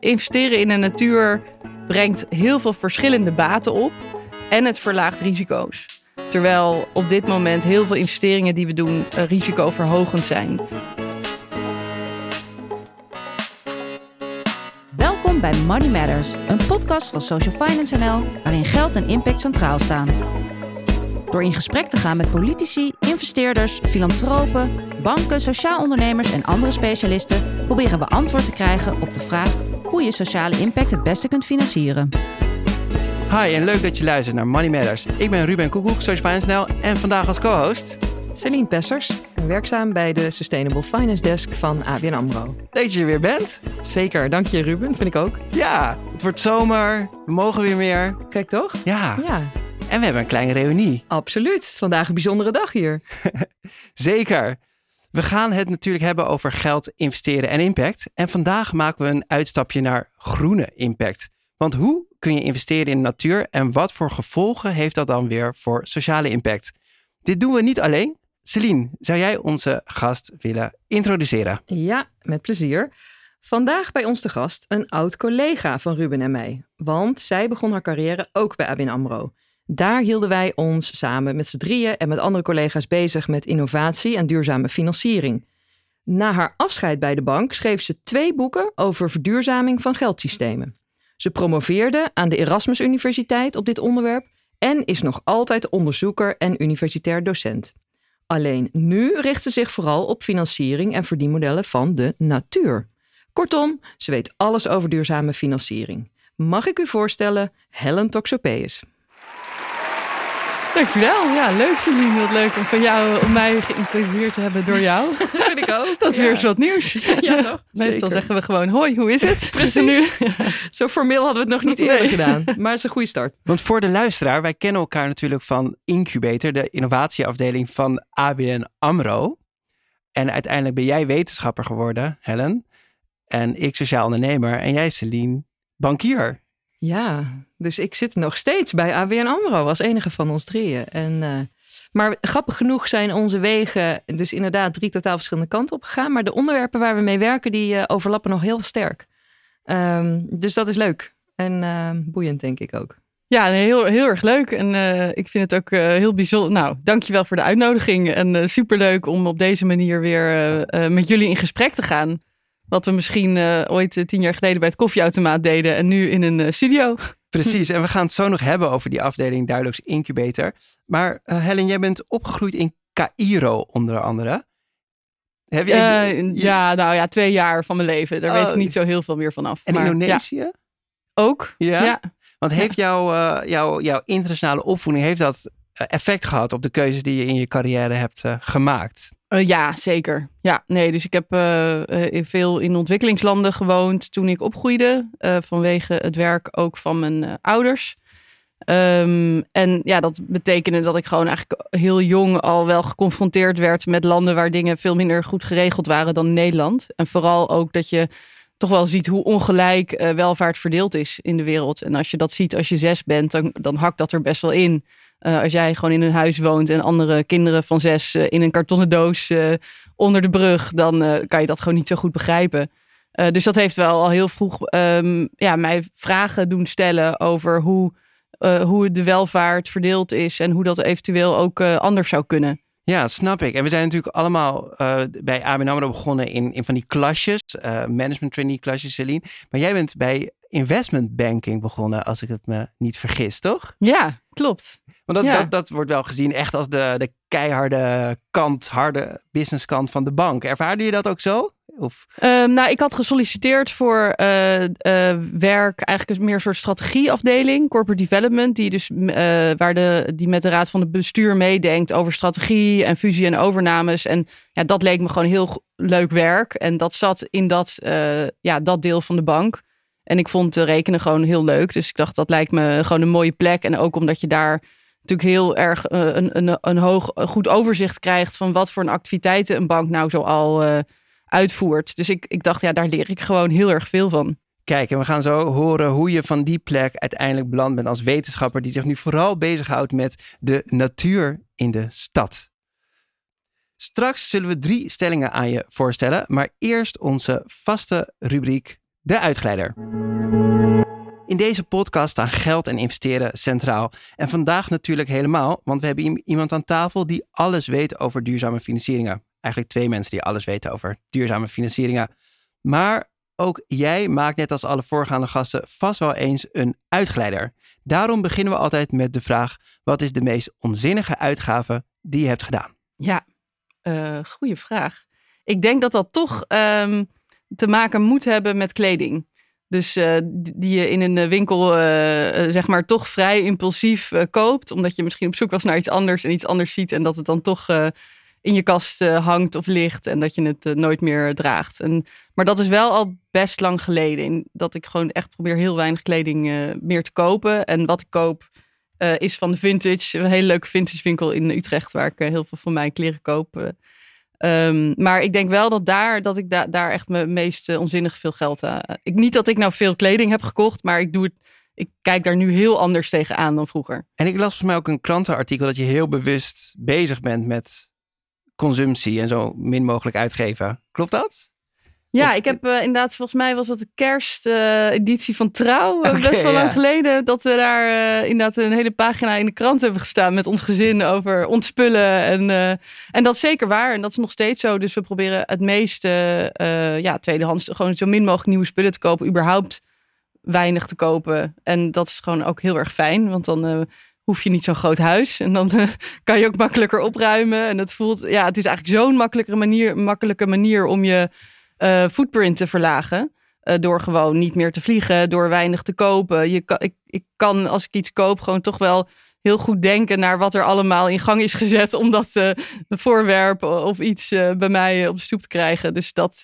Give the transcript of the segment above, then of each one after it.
Investeren in de natuur brengt heel veel verschillende baten op en het verlaagt risico's. Terwijl op dit moment heel veel investeringen die we doen uh, risicoverhogend zijn. Welkom bij Money Matters, een podcast van Social Finance NL waarin geld en impact centraal staan. Door in gesprek te gaan met politici, investeerders, filantropen, banken, sociaal ondernemers en andere specialisten, proberen we antwoord te krijgen op de vraag hoe je sociale impact het beste kunt financieren. Hi en leuk dat je luistert naar Money Matters. Ik ben Ruben Koekoek, Social Finance NL en vandaag als co-host... Celine Pessers, werkzaam bij de Sustainable Finance Desk van ABN AMRO. Leuk dat je er weer bent. Zeker, dank je Ruben, vind ik ook. Ja, het wordt zomer, we mogen weer meer. Kijk toch? Ja. Ja, En we hebben een kleine reunie. absoluut. Vandaag een bijzondere dag hier. Zeker. We gaan het natuurlijk hebben over geld, investeren en impact. En vandaag maken we een uitstapje naar groene impact. Want hoe kun je investeren in de natuur en wat voor gevolgen heeft dat dan weer voor sociale impact? Dit doen we niet alleen. Celine, zou jij onze gast willen introduceren? Ja, met plezier. Vandaag bij ons te gast een oud collega van Ruben en mij. Want zij begon haar carrière ook bij ABN AMRO. Daar hielden wij ons samen met z'n drieën en met andere collega's bezig met innovatie en duurzame financiering. Na haar afscheid bij de bank schreef ze twee boeken over verduurzaming van geldsystemen. Ze promoveerde aan de Erasmus Universiteit op dit onderwerp en is nog altijd onderzoeker en universitair docent. Alleen nu richt ze zich vooral op financiering en verdienmodellen van de natuur. Kortom, ze weet alles over duurzame financiering. Mag ik u voorstellen, Helen Toxopeus. Dankjewel. Ja, leuk Celine. Wat leuk om van jou, om mij geïntroduceerd te hebben door jou. vind ik ook. Dat is weer eens wat nieuws. Ja, toch? Meestal Zeker. zeggen we gewoon hoi, hoe is het? Precies. Nu. Zo formeel hadden we het nog niet eerder Nee. gedaan. Maar het is een goede start. Want voor de luisteraar, wij kennen elkaar natuurlijk van Incubator, de innovatieafdeling van ABN AMRO. En uiteindelijk ben jij wetenschapper geworden, Helen. En ik sociaal ondernemer. En jij, Celine, bankier. Ja, dus ik zit nog steeds bij ABN AMRO als enige van ons drieën. En, eh, maar grappig genoeg zijn onze wegen dus inderdaad drie totaal verschillende kanten op gegaan. Maar de onderwerpen waar we mee werken, die eh, overlappen nog heel sterk. Ehm, dus dat is leuk en eh, boeiend denk ik ook. Ja, heel, heel erg leuk. En eh, ik vind het ook heel bijzonder. Nou, dankjewel voor de uitnodiging. En eh, superleuk om op deze manier weer met jullie in gesprek te gaan. Wat we misschien eh, ooit eh, tien jaar geleden bij het koffieautomaat deden. En nu in een eh, studio. Precies, en we gaan het zo nog hebben over die afdeling Duidelijks Incubator. Maar eh, Helen, jij bent opgegroeid in Cairo onder andere. Heb Eh, je- ja, nou ja, twee jaar van mijn leven. Daar weet Oh. ik niet zo heel veel meer van af. en Maar, Indonesië? Ja, ook. Ja? ja. Want heeft jouw, jouw, jouw internationale opvoeding, heeft dat effect gehad op de keuzes die je in je carrière hebt gemaakt? Eh, ja, zeker. Ja, nee, dus ik heb in veel in ontwikkelingslanden gewoond toen ik opgroeide. vanwege het werk ook van mijn ouders. Ehm, en ja, dat betekende dat ik gewoon eigenlijk heel jong al wel geconfronteerd werd met landen waar dingen veel minder goed geregeld waren dan Nederland. En vooral ook dat je toch wel ziet hoe ongelijk welvaart verdeeld is in de wereld. En als je dat ziet als je zes bent, dan, dan hakt dat er best wel in. Eh, als jij gewoon in een huis woont en andere kinderen van zes eh, in een kartonnen doos eh, onder de brug, dan kan je dat gewoon niet zo goed begrijpen. Dus dat heeft wel al heel vroeg ehm, ja, mij vragen doen stellen over hoe, hoe de welvaart verdeeld is en hoe dat eventueel ook anders zou kunnen. Ja, snap ik. En we zijn natuurlijk allemaal bij ABN AMRO begonnen in, in van die klasjes, eh, management trainee klasjes, Celine. Maar jij bent bij investment banking begonnen, als ik het me niet vergis, toch? Ja, klopt. Want dat, Ja. dat, dat wordt wel gezien echt als de, de keiharde kant, harde businesskant van de bank. Ervaarde je dat ook zo? Of, Ehm, nou, ik had gesolliciteerd voor eh, eh, werk, eigenlijk een meer een soort strategieafdeling, corporate development, die dus eh, waar de, die met de raad van het bestuur meedenkt over strategie en fusie en overnames. En ja, dat leek me gewoon heel leuk werk. En dat zat in dat, ja, dat deel van de bank. En ik vond eh, rekenen gewoon heel leuk. Dus ik dacht, dat lijkt me gewoon een mooie plek. En ook omdat je daar natuurlijk heel erg eh, een, een, een hoog, een goed overzicht krijgt van wat voor een activiteiten een bank nou zoal eh uitvoert. Dus ik, ik dacht, ja, daar leer ik gewoon heel erg veel van. Kijk, en we gaan zo horen hoe je van die plek uiteindelijk beland bent als wetenschapper die zich nu vooral bezighoudt met de natuur in de stad. Straks zullen we drie stellingen aan je voorstellen, maar eerst onze vaste rubriek De Uitgeleider. In deze podcast staan geld en investeren centraal. En vandaag natuurlijk helemaal, want we hebben iemand aan tafel die alles weet over duurzame financieringen. Eigenlijk twee mensen die alles weten over duurzame financieringen. Maar ook jij maakt net als alle voorgaande gasten vast wel eens een uitgeleider. Daarom beginnen we altijd met de vraag: wat is de meest onzinnige uitgave die je hebt gedaan? Ja, uh, goede vraag. Ik denk dat dat toch um, te maken moet hebben met kleding. Dus uh, die je in een winkel, uh, zeg maar, toch vrij impulsief koopt. Omdat je misschien op zoek was naar iets anders en iets anders ziet. En dat het dan toch in je kast hangt of ligt. En dat je het nooit meer draagt. En, maar dat is wel al best lang geleden. dat ik gewoon echt probeer heel weinig kleding meer te kopen. En wat ik koop is van de Vintage. Een hele leuke vintage winkel in Utrecht. Waar ik heel veel van mijn kleren koop. Um, maar ik denk wel dat daar, dat ik da daar echt mijn meest uh, onzinnig veel geld aan. Uh, ik, niet dat ik nou veel kleding heb gekocht, maar ik doe het. Ik kijk daar nu heel anders tegenaan dan vroeger. En ik las volgens mij ook een krantenartikel dat je heel bewust bezig bent met consumptie en zo min mogelijk uitgeven. Klopt dat? Ja, ik heb uh, inderdaad, volgens mij was dat de kersteditie uh, van Trouw. Okay, best wel ja. lang geleden. Dat we daar uh, inderdaad een hele pagina in de krant hebben gestaan met ons gezin over ontspullen. En, en dat is zeker waar. En dat is nog steeds zo. Dus we proberen het meeste ja, tweedehands gewoon zo min mogelijk nieuwe spullen te kopen. Überhaupt weinig te kopen. En dat is gewoon ook heel erg fijn. Want dan hoef je niet zo'n groot huis. En dan kan je ook makkelijker opruimen. En het voelt, ja, het is eigenlijk zo'n makkelijke manier, makkelijke manier om je uh, footprint te verlagen. Uh, door gewoon niet meer te vliegen, door weinig te kopen. Je ik, ik kan als ik iets koop gewoon toch wel heel goed denken naar wat er allemaal in gang is gezet om dat uh, voorwerp of iets bij mij op de stoep te krijgen. Dus dat,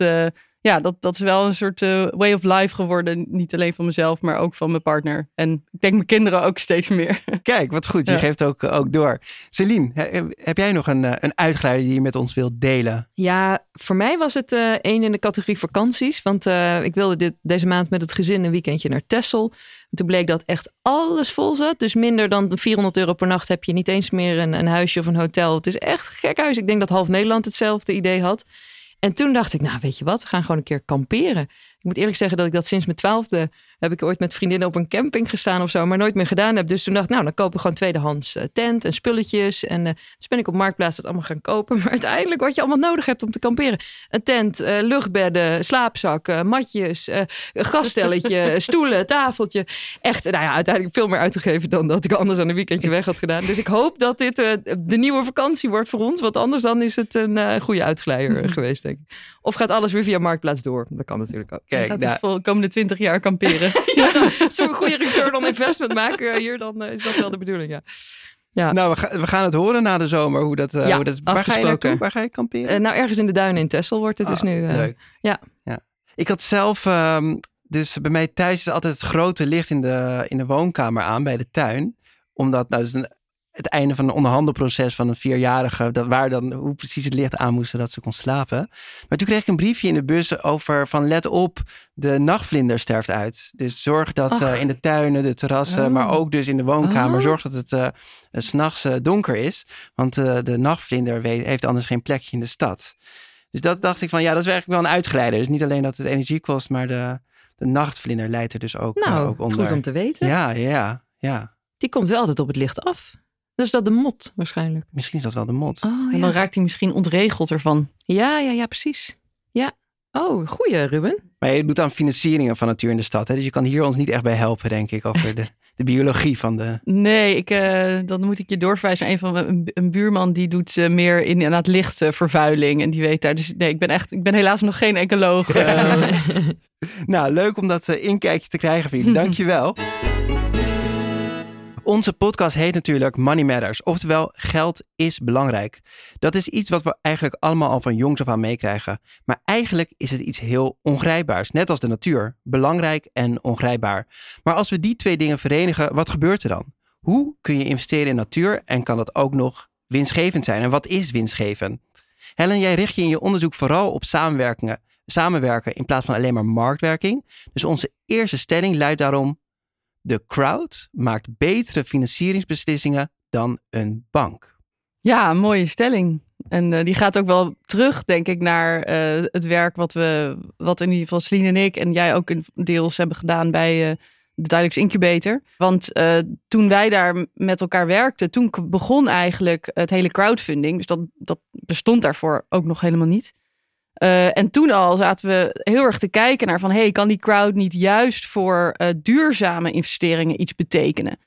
ja, dat, dat is wel een soort uh, way of life geworden. Niet alleen van mezelf, maar ook van mijn partner. En ik denk mijn kinderen ook steeds meer. Kijk, wat goed. Je ja. geeft ook, ook door. Celine, heb jij nog een, een uitgeleider die je met ons wilt delen? Ja, voor mij was het uh, één in de categorie vakanties. Want uh, ik wilde dit, deze maand met het gezin een weekendje naar Texel. Toen bleek dat echt alles vol zat. Dus minder dan 400 euro per nacht heb je niet eens meer een, een huisje of een hotel. Het is echt gek huis. Ik denk dat half Nederland hetzelfde idee had. En toen dacht ik, nou weet je wat, we gaan gewoon een keer kamperen. Ik moet eerlijk zeggen dat ik dat sinds mijn twaalfde heb ik ooit met vriendinnen op een camping gestaan of zo, maar nooit meer gedaan heb. Dus toen dacht ik, nou dan kopen we gewoon tweedehands uh, tent en spulletjes. En uh, dus ben ik op Marktplaats dat allemaal gaan kopen. Maar uiteindelijk wat je allemaal nodig hebt om te kamperen. Een tent, uh, luchtbedden, slaapzakken, matjes, gaststelletje, stoelen, tafeltje. Echt, nou ja, uiteindelijk veel meer uitgegeven dan dat ik anders aan een weekendje weg had gedaan. Dus ik hoop dat dit de nieuwe vakantie wordt voor ons. Want anders dan is het een goede uitglijder geweest, denk ik. Of gaat alles weer via Marktplaats door? Dat kan natuurlijk ook. Kijk, nou, de komende twintig jaar kamperen. ja, zo'n goede return on investment maken hier, dan uh, is dat wel de bedoeling, ja. Ja. Nou, we, ga, we, gaan het horen na de zomer hoe dat, uh, ja, hoe dat Waar ga je naartoe? Waar ga je kamperen? Uh, nou, ergens in de duinen in Texel wordt het dus nu. leuk. Ja. ja. Ik had zelf, um, dus bij mij thuis is altijd het grote licht in de, in de woonkamer aan bij de tuin. Omdat, nou, dat is een het einde van een onderhandelproces van een vierjarige, dat, waar dan hoe precies het licht aan moest zodat ze kon slapen. Maar toen kreeg ik een briefje in de bus over van let op, de nachtvlinder sterft uit. Dus zorg dat uh, in de tuinen, de terrassen, oh. maar ook dus in de woonkamer, oh. zorg dat het uh, s'nachts uh, donker is. Want de nachtvlinder weet, heeft anders geen plekje in de stad. Dus dat dacht ik van ja, dat is eigenlijk wel een uitgeleider. Dus niet alleen dat het energie kost, maar de, de nachtvlinder leidt er dus ook, nou, ook onder. goed om te weten. Ja, ja, ja. Die komt wel altijd op het licht af. Dus dat de mot waarschijnlijk. Misschien is dat wel de mot. Oh, en dan raakt hij misschien ontregeld ervan. Ja, ja, ja, precies. Ja. Oh, goeie Ruben. Maar je doet aan financieringen van natuur in de stad. Hè? Dus je kan hier ons niet echt bij helpen, denk ik, over de, de biologie van de... Nee, ik, uh, dan moet ik je doorverwijzen naar een van een, een buurman die doet uh, meer in, in het lichtvervuiling. En die weet daar. Dus nee, ik ben echt, ik ben helaas nog geen ecoloog. Uh. nou, leuk om dat inkijkje te krijgen, vrienden. Dankjewel. Onze podcast heet natuurlijk Money Matters, oftewel geld is belangrijk. Dat is iets wat we eigenlijk allemaal al van jongs af aan meekrijgen. Maar eigenlijk is het iets heel ongrijpbaars, net als de natuur. Belangrijk en ongrijpbaar. Maar als we die twee dingen verenigen, wat gebeurt er dan? Hoe kun je investeren in natuur en kan dat ook nog winstgevend zijn? En wat is winstgevend? Helen, jij richt je in je onderzoek vooral op samenwerkingen, samenwerken in plaats van alleen maar marktwerking. Dus onze eerste stelling luidt daarom: de crowd maakt betere financieringsbeslissingen dan een bank. Ja, mooie stelling. En eh, die gaat ook wel terug, denk ik, naar eh, het werk wat we, wat in ieder geval Celine en ik en jij ook deels hebben gedaan bij uh, de Dilux Incubator. Want toen wij daar met elkaar werkten, toen begon eigenlijk het hele crowdfunding. Dus dat, dat bestond daarvoor ook nog helemaal niet. En toen al zaten we heel erg te kijken naar van, hey, kan die crowd niet juist voor duurzame investeringen iets betekenen?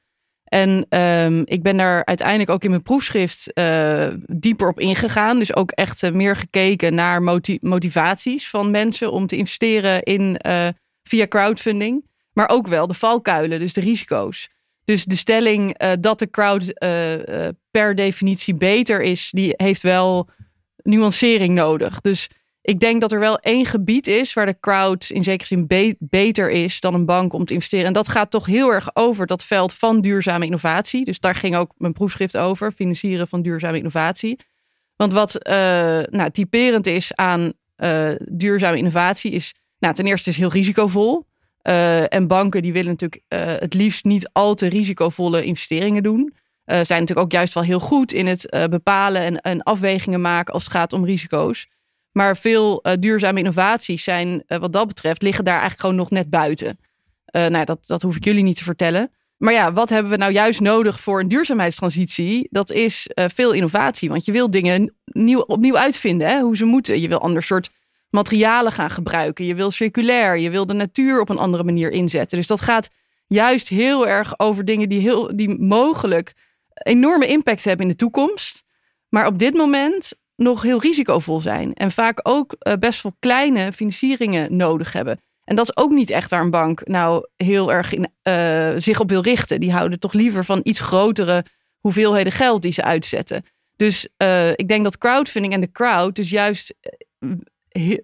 En um, ik ben daar uiteindelijk ook in mijn proefschrift uh, dieper op ingegaan. Dus ook echt meer gekeken naar moti motivaties van mensen om te investeren in via crowdfunding. Maar ook wel de valkuilen, dus de risico's. Dus de stelling dat de crowd per definitie beter is, die heeft wel nuancering nodig. Dus ik denk dat er wel één gebied is waar de crowd in zekere zin beter is dan een bank om te investeren. En dat gaat toch heel erg over dat veld van duurzame innovatie. Dus daar ging ook mijn proefschrift over, financieren van duurzame innovatie. Want wat uh, nou, typerend is aan uh, duurzame innovatie is, nou, ten eerste is heel risicovol. Uh, en banken die willen natuurlijk het liefst niet al te risicovolle investeringen doen. zijn natuurlijk ook juist wel heel goed in het bepalen en, en afwegingen maken als het gaat om risico's. Maar veel uh, duurzame innovaties zijn, uh, wat dat betreft, liggen daar eigenlijk gewoon nog net buiten. Uh, nou, dat, dat hoef ik jullie niet te vertellen. Maar ja, wat hebben we nou juist nodig voor een duurzaamheidstransitie? Dat is veel innovatie. Want je wil dingen nieuw, opnieuw uitvinden, hè, hoe ze moeten. Je wil ander soort materialen gaan gebruiken. Je wil circulair. Je wil de natuur op een andere manier inzetten. Dus dat gaat juist heel erg over dingen die, heel, die mogelijk enorme impact hebben in de toekomst. Maar op dit moment nog heel risicovol zijn. En vaak ook uh, best wel kleine financieringen nodig hebben. En dat is ook niet echt waar een bank nou heel erg in, uh, zich op wil richten. Die houden toch liever van iets grotere hoeveelheden geld die ze uitzetten. Dus uh, ik denk dat crowdfunding en de crowd dus juist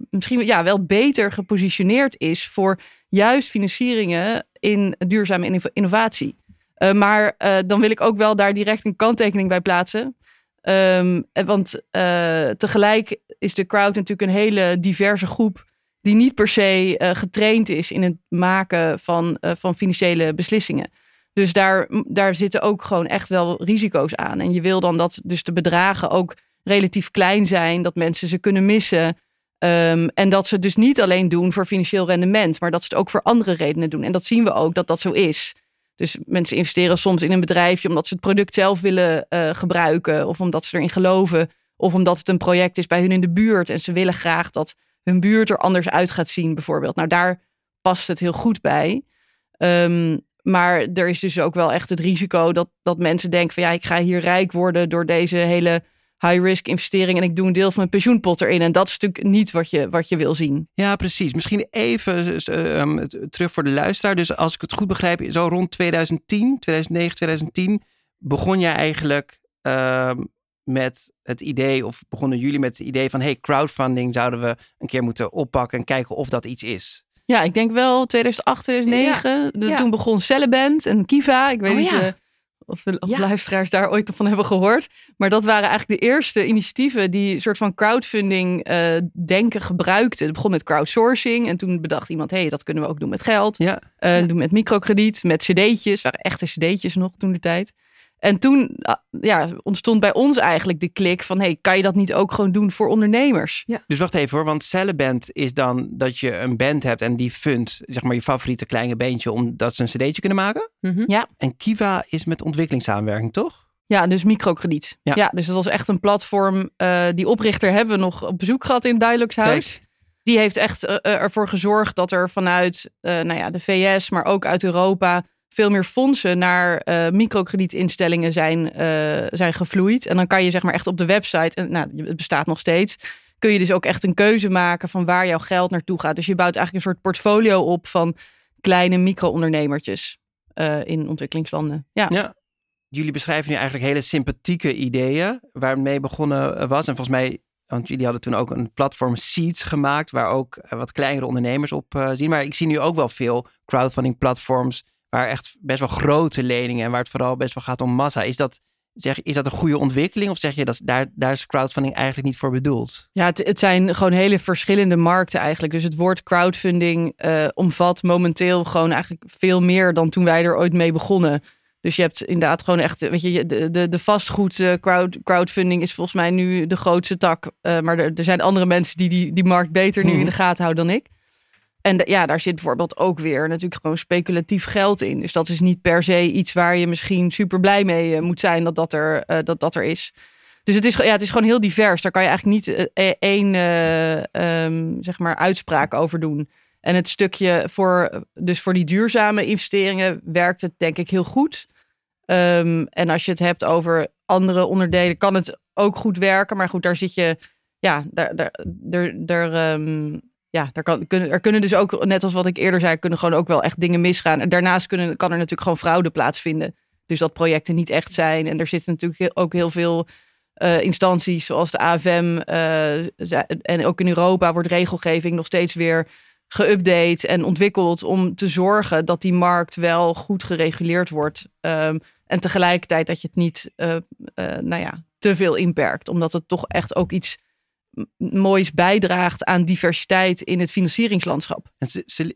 misschien ja, wel beter gepositioneerd is voor juist financieringen in duurzame innovatie. maar dan wil ik ook wel daar direct een kanttekening bij plaatsen. Um, want uh, tegelijk is de crowd natuurlijk een hele diverse groep die niet per se uh, getraind is in het maken van, uh, van financiële beslissingen. Dus daar, daar zitten ook gewoon echt wel risico's aan. En je wil dan dat dus de bedragen ook relatief klein zijn, dat mensen ze kunnen missen. Um, en dat ze het dus niet alleen doen voor financieel rendement, maar dat ze het ook voor andere redenen doen. En dat zien we ook dat dat zo is. Dus mensen investeren soms in een bedrijfje omdat ze het product zelf willen uh, gebruiken. Of omdat ze erin geloven. Of omdat het een project is bij hun in de buurt. En ze willen graag dat hun buurt er anders uit gaat zien, bijvoorbeeld. Nou, daar past het heel goed bij. Um, maar er is dus ook wel echt het risico dat, dat mensen denken van ja, ik ga hier rijk worden door deze hele high-risk investering en ik doe een deel van mijn pensioenpot erin. En dat is natuurlijk niet wat je, wat je wil zien. Ja, precies. Misschien even uh, terug voor de luisteraar. Dus als ik het goed begrijp, zo rond 2010, 2009, 2010 begon jij eigenlijk uh, met het idee, of begonnen jullie met het idee van hey, crowdfunding zouden we een keer moeten oppakken en kijken of dat iets is. Ja, ik denk wel 2008, 2009. Ja. Toen begon Celleband en Kiva. Ik weet oh, niet... Ja. Of, of luisteraars daar ooit van hebben gehoord. Maar dat waren eigenlijk de eerste initiatieven die een soort van crowdfunding uh, denken gebruikten. Het begon met crowdsourcing en toen bedacht iemand, hé, hey, dat kunnen we ook doen met geld. Ja. Uh, Doen met microkrediet, met cd'tjes, waren echte cd'tjes nog toen de tijd. En toen ah, ja, ontstond bij ons eigenlijk de klik van... hey, kan je dat niet ook gewoon doen voor ondernemers? Ja. Dus wacht even hoor, want cellenband is dan dat je een band hebt... en die fundt zeg maar je favoriete kleine beentje... omdat ze een cd'tje kunnen maken? Mm -hmm. Ja. En Kiva is met ontwikkelingssamenwerking, toch? Ja, dus microkrediet. Ja. ja dus dat was echt een platform. Uh, die oprichter hebben we nog op bezoek gehad in Dialogs House. Die heeft echt uh, ervoor gezorgd dat er vanuit uh, nou ja, de VS, maar ook uit Europa veel meer fondsen naar uh, microkredietinstellingen zijn, uh, zijn gevloeid. En dan kan je zeg maar echt op de website, en nou, het bestaat nog steeds, kun je dus ook echt een keuze maken van waar jouw geld naartoe gaat. Dus je bouwt eigenlijk een soort portfolio op van kleine micro-ondernemertjes uh, in ontwikkelingslanden. Ja. ja. Jullie beschrijven nu eigenlijk hele sympathieke ideeën waarmee begonnen was. En volgens mij want jullie hadden toen ook een platform Seeds gemaakt, waar ook wat kleinere ondernemers op zien. Maar ik zie nu ook wel veel crowdfunding platforms waar echt best wel grote leningen en waar het vooral best wel gaat om massa. Is dat, zeg, is dat een goede ontwikkeling of zeg je dat daar, daar is crowdfunding eigenlijk niet voor bedoeld? Ja, het, het zijn gewoon hele verschillende markten eigenlijk. Dus het woord crowdfunding uh, omvat momenteel gewoon eigenlijk veel meer dan toen wij er ooit mee begonnen. Dus je hebt inderdaad gewoon echt, weet je, de, de, de vastgoed eh, crowd, crowdfunding is volgens mij nu de grootste tak. Uh, maar er, er, zijn andere mensen die die, die markt beter nu in de gaten houden dan ik. En ja, daar zit bijvoorbeeld ook weer natuurlijk gewoon speculatief geld in. Dus dat is niet per se iets waar je misschien super blij mee eh, moet zijn dat dat er, eh, dat, dat er is. Dus het is, ja, het is gewoon heel divers. Daar kan je eigenlijk niet eh, één eh, ehm, zeg maar uitspraak over doen. En het stukje voor, dus voor die duurzame investeringen werkt het denk ik heel goed. Ehm, en als je het hebt over andere onderdelen, kan het ook goed werken. Maar goed, daar zit je, ja, daar, daar, daar, ja, daar kan, kunnen, er kunnen dus ook, net als wat ik eerder zei, kunnen gewoon ook wel echt dingen misgaan. Daarnaast kunnen, kan er natuurlijk gewoon fraude plaatsvinden. Dus dat projecten niet echt zijn. En er zitten natuurlijk ook heel veel eh, instanties, zoals de AFM. eh, en ook in Europa wordt regelgeving nog steeds weer geüpdate en ontwikkeld om te zorgen dat die markt wel goed gereguleerd wordt. Ehm, en tegelijkertijd dat je het niet eh, nou ja, te veel inperkt. Omdat het toch echt ook iets moois bijdraagt aan diversiteit in het financieringslandschap. En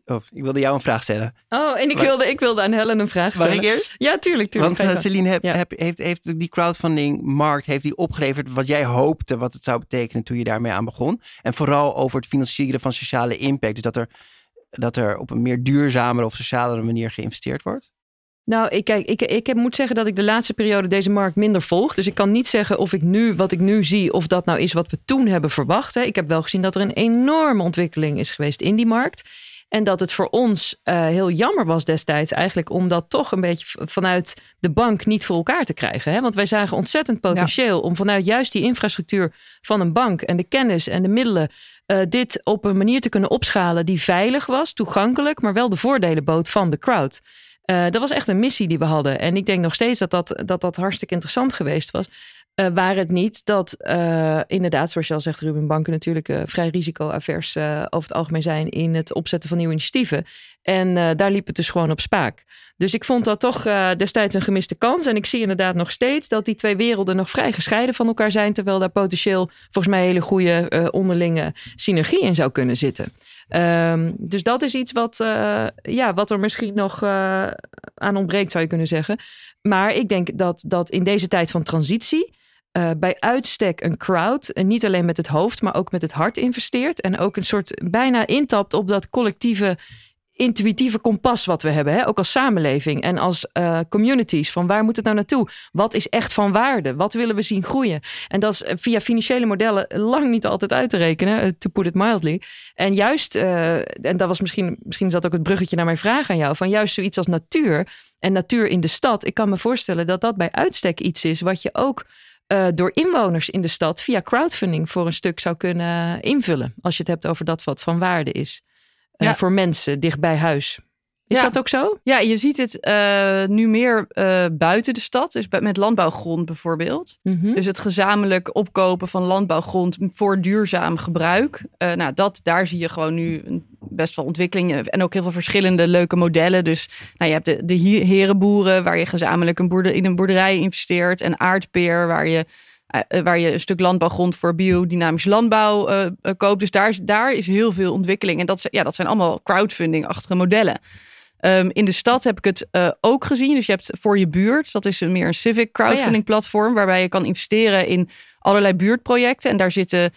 oh, ik wilde jou een vraag stellen. Oh, en ik Maar- wilde, ik wilde aan Helen een vraag Mag stellen. ik eerst? Ja, tuurlijk, tuurlijk. Want eh. Celine, heb, Ja. heb- heeft, heeft die crowdfunding-markt heeft die opgeleverd wat jij hoopte wat het zou betekenen toen je daarmee aan begon? En vooral over het financieren van sociale impact. Dus dat er, dat er op een meer duurzamere of socialere manier geïnvesteerd wordt? Nou, ik, kijk, ik, ik heb, moet zeggen dat ik de laatste periode deze markt minder volg. Dus ik kan niet zeggen of ik nu, wat ik nu zie, of dat nou is wat we toen hebben verwacht. Hè. Ik heb wel gezien dat er een enorme ontwikkeling is geweest in die markt. En dat het voor ons eh, heel jammer was destijds eigenlijk om dat toch een beetje vanuit de bank niet voor elkaar te krijgen. Hè? Want wij zagen ontzettend potentieel om vanuit juist die infrastructuur van een bank en de kennis en de middelen eh, dit op een manier te kunnen opschalen die veilig was, toegankelijk, maar wel de voordelen bood van de crowd. Eh, dat was echt een missie die we hadden. En ik denk nog steeds dat dat, dat, dat hartstikke interessant geweest was. Eh waar het niet dat eh, inderdaad, zoals je al zegt, Ruben, banken natuurlijk vrij risicoavers over het algemeen zijn in het opzetten van nieuwe initiatieven. En daar liep het dus gewoon op spaak. Dus ik vond dat toch destijds een gemiste kans. En ik zie inderdaad nog steeds dat die twee werelden nog vrij gescheiden van elkaar zijn. Terwijl daar potentieel volgens mij hele goede onderlinge synergie in zou kunnen zitten. Ehm, dus dat is iets wat, eh, ja, wat er misschien nog eh, aan ontbreekt, zou je kunnen zeggen. Maar ik denk dat, dat in deze tijd van transitie. eh, bij uitstek een crowd niet alleen met het hoofd, maar ook met het hart investeert. En ook een soort bijna intapt op dat collectieve, intuïtieve kompas wat we hebben. Hè? Ook als samenleving en als eh, communities. Van waar moet het nou naartoe? Wat is echt van waarde? Wat willen we zien groeien? En dat is eh, via financiële modellen lang niet altijd uit te rekenen, eh, to put it mildly. En juist, en dat was misschien, misschien is dat ook het bruggetje naar mijn vraag aan jou, van juist zoiets als natuur en natuur in de stad. Ik kan me voorstellen dat dat bij uitstek iets is wat je ook door inwoners in de stad via crowdfunding voor een stuk zou kunnen invullen. Als je het hebt over dat wat van waarde is. Ja. Voor mensen dicht bij huis. Is Ja. dat ook zo? Ja, je ziet het eh, nu meer eh, buiten de stad, dus met landbouwgrond bijvoorbeeld. Mhm. Dus het gezamenlijk opkopen van landbouwgrond voor duurzaam gebruik. Eh, nou, dat, daar zie je gewoon nu best wel ontwikkelingen en ook heel veel verschillende leuke modellen. Dus nou, je hebt de, de he- herenboeren, waar je gezamenlijk een boerder, in een boerderij investeert. En aardpeer, waar je, waar je een stuk landbouwgrond voor biodynamische landbouw eh, eh, koopt. Dus daar is, daar is heel veel ontwikkeling. En dat, ja, dat zijn allemaal crowdfunding-achtige modellen. Ehm, in de stad heb ik het eh, ook gezien. Dus je hebt voor je buurt, dat is een meer een civic crowdfunding platform, waarbij je kan investeren in allerlei buurtprojecten. En daar zitten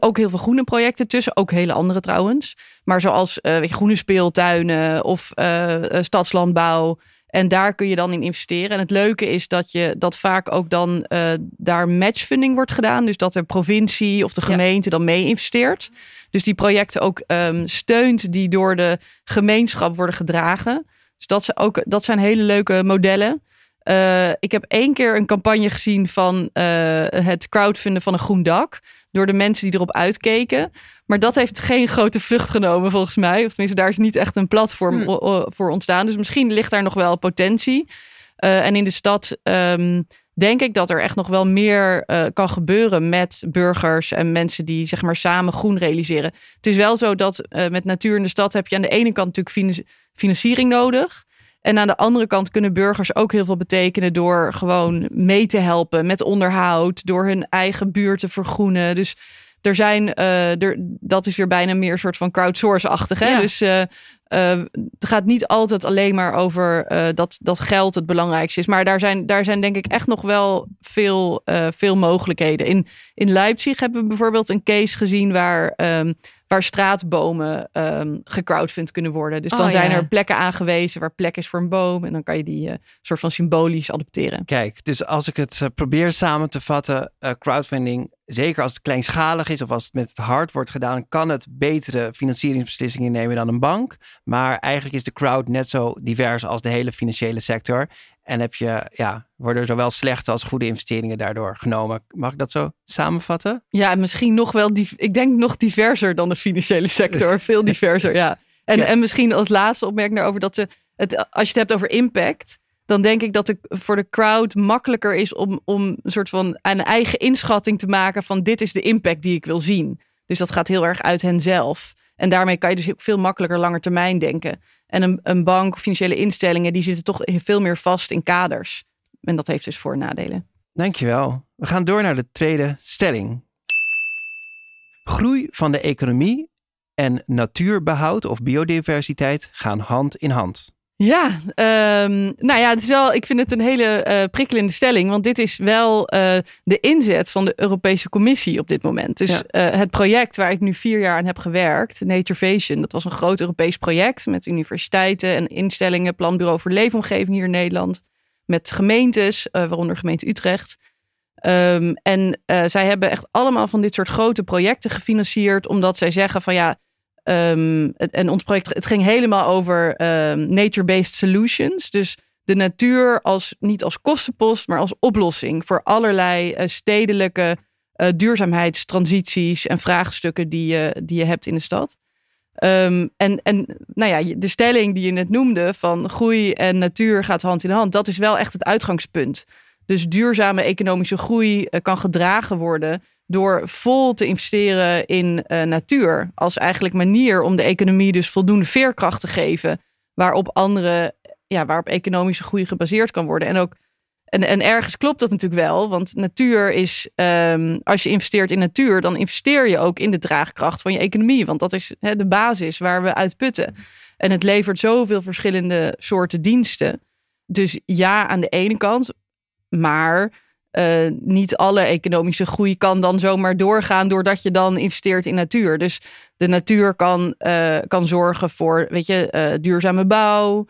ook heel veel groene projecten tussen, ook hele andere trouwens. Maar zoals eh, weet je, groene speeltuinen of eh, eh, stadslandbouw. En daar kun je dan in investeren. En het leuke is dat je dat vaak ook dan eh, daar matchfunding wordt gedaan. Dus dat de provincie of de Ja. gemeente dan mee investeert. Dus die projecten ook ehm, steunt die door de gemeenschap worden gedragen. Dus dat, zijn ook, dat zijn hele leuke modellen. Eh, ik heb één keer een campagne gezien van eh, het crowdfunden van een groen dak. Door de mensen die erop uitkeken. Maar dat heeft geen grote vlucht genomen volgens mij. Of tenminste, daar is niet echt een platform Hmm. voor ontstaan. Dus misschien ligt daar nog wel potentie. Eh, en in de stad ehm, denk ik dat er echt nog wel meer eh, kan gebeuren met burgers en mensen die zeg maar samen groen realiseren. Het is wel zo dat eh, met natuur in de stad heb je aan de ene kant natuurlijk finan- financiering nodig. En aan de andere kant kunnen burgers ook heel veel betekenen door gewoon mee te helpen met onderhoud, door hun eigen buurt te vergroenen. Dus er zijn, eh, er, dat is weer bijna meer een soort van crowdsource-achtig. Ja. Dus eh, eh, het gaat niet altijd alleen maar over dat, dat geld het belangrijkste is. Maar daar zijn, daar zijn denk ik echt nog wel veel, veel mogelijkheden. In, in Leipzig hebben we bijvoorbeeld een case gezien waar, ehm, waar straatbomen um, gecrowdfund kunnen worden. Dus dan Oh, zijn ja. er plekken aangewezen waar plek is voor een boom. En dan kan je die eh, soort van symbolisch adopteren. Kijk, dus als ik het eh, probeer samen te vatten, eh, crowdfunding, zeker als het kleinschalig is of als het met het hart wordt gedaan, kan het betere financieringsbeslissingen nemen dan een bank. Maar eigenlijk is de crowd net zo divers als de hele financiële sector. En heb je, ja, worden zowel slechte als goede investeringen daardoor genomen. Mag ik dat zo samenvatten? Ja, en misschien nog wel, ik denk nog diverser dan de financiële sector. Veel diverser, ja. En, Ja. en misschien als laatste opmerking daarover dat ze, het, als je het hebt over impact, dan denk ik dat het voor de crowd makkelijker is om, om een soort van een eigen inschatting te maken van dit is de impact die ik wil zien. Dus dat gaat heel erg uit hen zelf. En daarmee kan je dus veel makkelijker langer termijn denken. En een, bank of financiële instellingen, die zitten toch veel meer vast in kaders. En dat heeft dus voor- en nadelen. Dankjewel. We gaan door naar de tweede stelling. Groei van de economie en natuurbehoud of biodiversiteit gaan hand in hand. Ja, ehm, nou ja, het is wel, ik vind het een hele eh, prikkelende stelling. Want dit is wel eh, de inzet van de Europese Commissie op dit moment. Dus Ja. eh, het project waar ik nu vier jaar aan heb gewerkt, Naturevation, dat was een groot Europees project met universiteiten en instellingen, Planbureau voor Leefomgeving hier in Nederland, met gemeentes, waaronder gemeente Utrecht. Ehm, en zij hebben echt allemaal van dit soort grote projecten gefinancierd, omdat zij zeggen van ja, Ehm, en ons project, het ging helemaal over ehm, nature-based solutions. Dus de natuur als, niet als kostenpost, maar als oplossing voor allerlei eh, stedelijke eh, duurzaamheidstransities en vraagstukken die je, die je hebt in de stad. Ehm, en, en nou ja, de stelling die je net noemde van groei en natuur gaat hand in hand, dat is wel echt het uitgangspunt. Dus duurzame economische groei eh, kan gedragen worden door vol te investeren in eh, natuur. Als eigenlijk manier om de economie dus voldoende veerkracht te geven. Waarop andere, ja, waarop economische groei gebaseerd kan worden. En ook. En, en ergens klopt dat natuurlijk wel, want natuur is, ehm, als je investeert in natuur, dan investeer je ook in de draagkracht van je economie. Want dat is de basis waar we uit putten. En het levert zoveel verschillende soorten diensten. Dus ja, aan de ene kant, maar eh, niet alle economische groei kan dan zomaar doorgaan doordat je dan investeert in natuur. Dus de natuur kan, eh, kan zorgen voor, weet je, eh, duurzame bouw,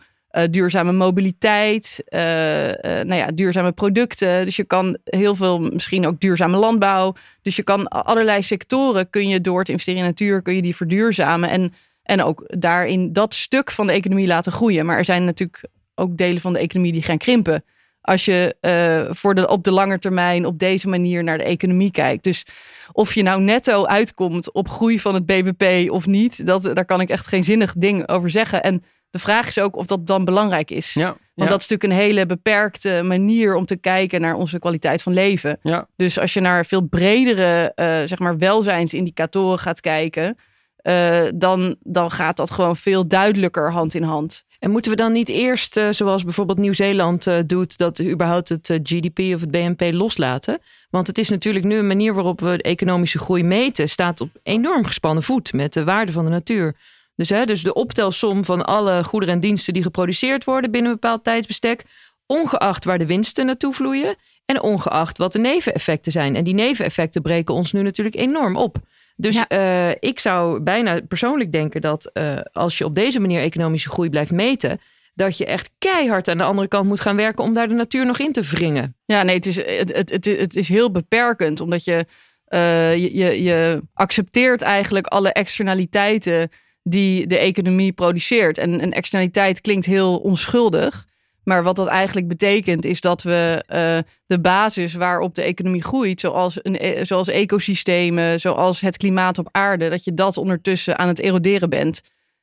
duurzame mobiliteit, nou ja, duurzame producten. Dus je kan heel veel, misschien ook duurzame landbouw. Dus je kan allerlei sectoren kun je door te investeren in natuur, kun je die verduurzamen en, en ook daarin dat stuk van de economie laten groeien. Maar er zijn natuurlijk ook delen van de economie die gaan krimpen als je eh, voor de, op de lange termijn op deze manier naar de economie kijkt. Dus of je nou netto uitkomt op groei van het BBP of niet, dat, daar kan ik echt geen zinnig ding over zeggen. En de vraag is ook of dat dan belangrijk is. Ja, Want ja, dat is natuurlijk een hele beperkte manier om te kijken naar onze kwaliteit van leven. ja. Dus als je naar veel bredere, eh, zeg maar, welzijnsindicatoren gaat kijken, eh, dan, dan gaat dat gewoon veel duidelijker hand in hand. En moeten we dan niet eerst, eh, zoals bijvoorbeeld Nieuw-Zeeland eh, doet, dat überhaupt het eh, GDP of het BNP loslaten? Want het is natuurlijk nu een manier waarop we economische groei meten, staat op enorm gespannen voet met de waarde van de natuur. Dus, hè, dus de optelsom van alle goederen en diensten die geproduceerd worden binnen een bepaald tijdsbestek, ongeacht waar de winsten naartoe vloeien en ongeacht wat de neveneffecten zijn. En die neveneffecten breken ons nu natuurlijk enorm op. Dus Ja. eh, ik zou bijna persoonlijk denken dat eh, als je op deze manier economische groei blijft meten, dat je echt keihard aan de andere kant moet gaan werken om daar de natuur nog in te wringen. Ja, nee, het is, het, het, het, het is heel beperkend, omdat je, eh, je, je, je accepteert eigenlijk alle externaliteiten die de economie produceert. En een externaliteit klinkt heel onschuldig. Maar wat dat eigenlijk betekent, is dat we eh, de basis waarop de economie groeit, zoals, een, e- zoals ecosystemen, zoals het klimaat op aarde, dat je dat ondertussen aan het eroderen bent.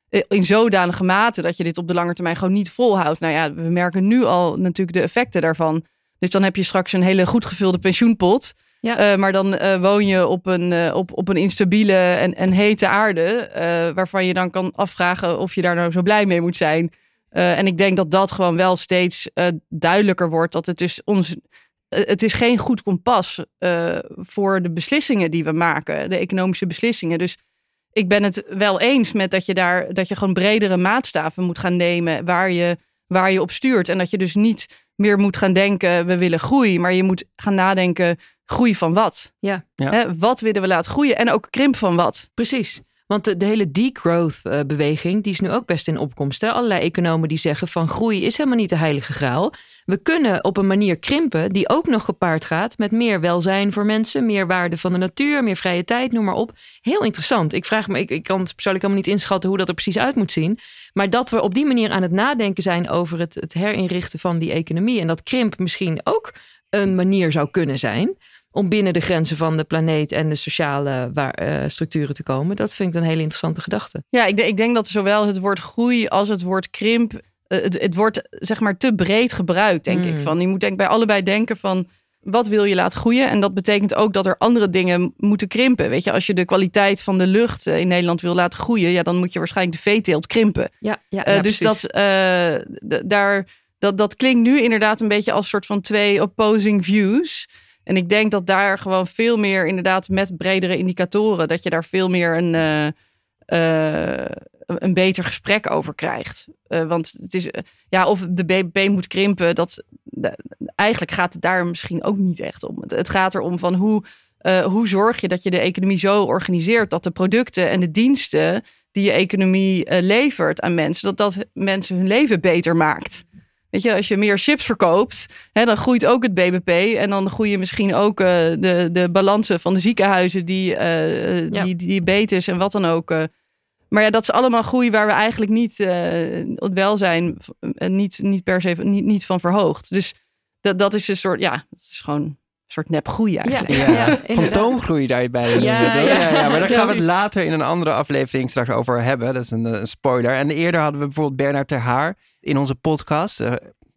Eh, In zodanige mate dat je dit op de lange termijn gewoon niet volhoudt. Nou ja, we merken nu al natuurlijk de effecten daarvan. Dus dan heb je straks een hele goed gevulde pensioenpot. Ja. Eh, maar dan woon je op een, op, op een instabiele en, en hete aarde. waarvan je dan kan afvragen of je daar nou zo blij mee moet zijn. Eh, en ik denk dat dat gewoon wel steeds eh, duidelijker wordt. Dat het dus ons. eh, het is geen goed kompas eh, voor de beslissingen die we maken, de economische beslissingen. Dus ik ben het wel eens met dat je daar dat je gewoon bredere maatstaven moet gaan nemen waar je, waar je op stuurt. En dat je dus niet meer moet gaan denken, we willen groei, maar je moet gaan nadenken, groei van wat? Ja. Ja. Hè, wat willen we laten groeien? En ook krimp van wat? Precies. Want de, hele degrowth-beweging, die is nu ook best in opkomst. Hè? Allerlei economen die zeggen van groei is helemaal niet de heilige graal. We kunnen op een manier krimpen die ook nog gepaard gaat met meer welzijn voor mensen, meer waarde van de natuur, meer vrije tijd, noem maar op. Heel interessant. Ik vraag me, ik, ik kan het persoonlijk helemaal niet inschatten hoe dat er precies uit moet zien. Maar dat we op die manier aan het nadenken zijn over het, het herinrichten van die economie en dat krimp misschien ook een manier zou kunnen zijn om binnen de grenzen van de planeet en de sociale waar, eh, structuren te komen. Dat vind ik een hele interessante gedachte. Ja, ik, denk- ik denk dat zowel het woord groei als het woord krimp, eh, het, het wordt zeg maar te breed gebruikt, denk Mm. ik. Van, je moet denk ik bij allebei denken van, wat wil je laten groeien? En dat betekent ook dat er andere dingen moeten krimpen. Weet je, als je de kwaliteit van de lucht eh, in Nederland wil laten groeien, ja, dan moet je waarschijnlijk de veeteelt krimpen. Ja, ja, Eh, ja, dus precies. dat, eh, daar, dat, dat klinkt nu inderdaad een beetje als soort van twee opposing views. En ik denk dat daar gewoon veel meer inderdaad met bredere indicatoren, dat je daar veel meer een, eh, eh, een beter gesprek over krijgt. Eh, want het is, ja, of de BBP moet krimpen, dat, eigenlijk gaat het daar misschien ook niet echt om. Het, gaat erom van hoe, hoe zorg je dat je de economie zo organiseert dat de producten en de diensten die je economie levert aan mensen, dat dat mensen hun leven beter maakt. Weet je, als je meer chips verkoopt, hè, dan groeit ook het BBP. En dan groeien misschien ook eh, de, de balansen van de ziekenhuizen, die, eh, Ja. die diabetes en wat dan ook. eh. maar ja, dat is allemaal groei waar we eigenlijk niet eh, het welzijn eh, niet, niet per se niet, niet van verhoogt. Dus dat, dat is een soort, ja, het is gewoon soort nep groei eigenlijk. Ja, Ja, fantoomgroei daarbij. Ja, het, ja. ja, ja, maar daar gaan we het later in een andere aflevering straks over hebben. Dat is een, eh, een spoiler. En eerder hadden we bijvoorbeeld Bernard Ter Haar in onze podcast, eh,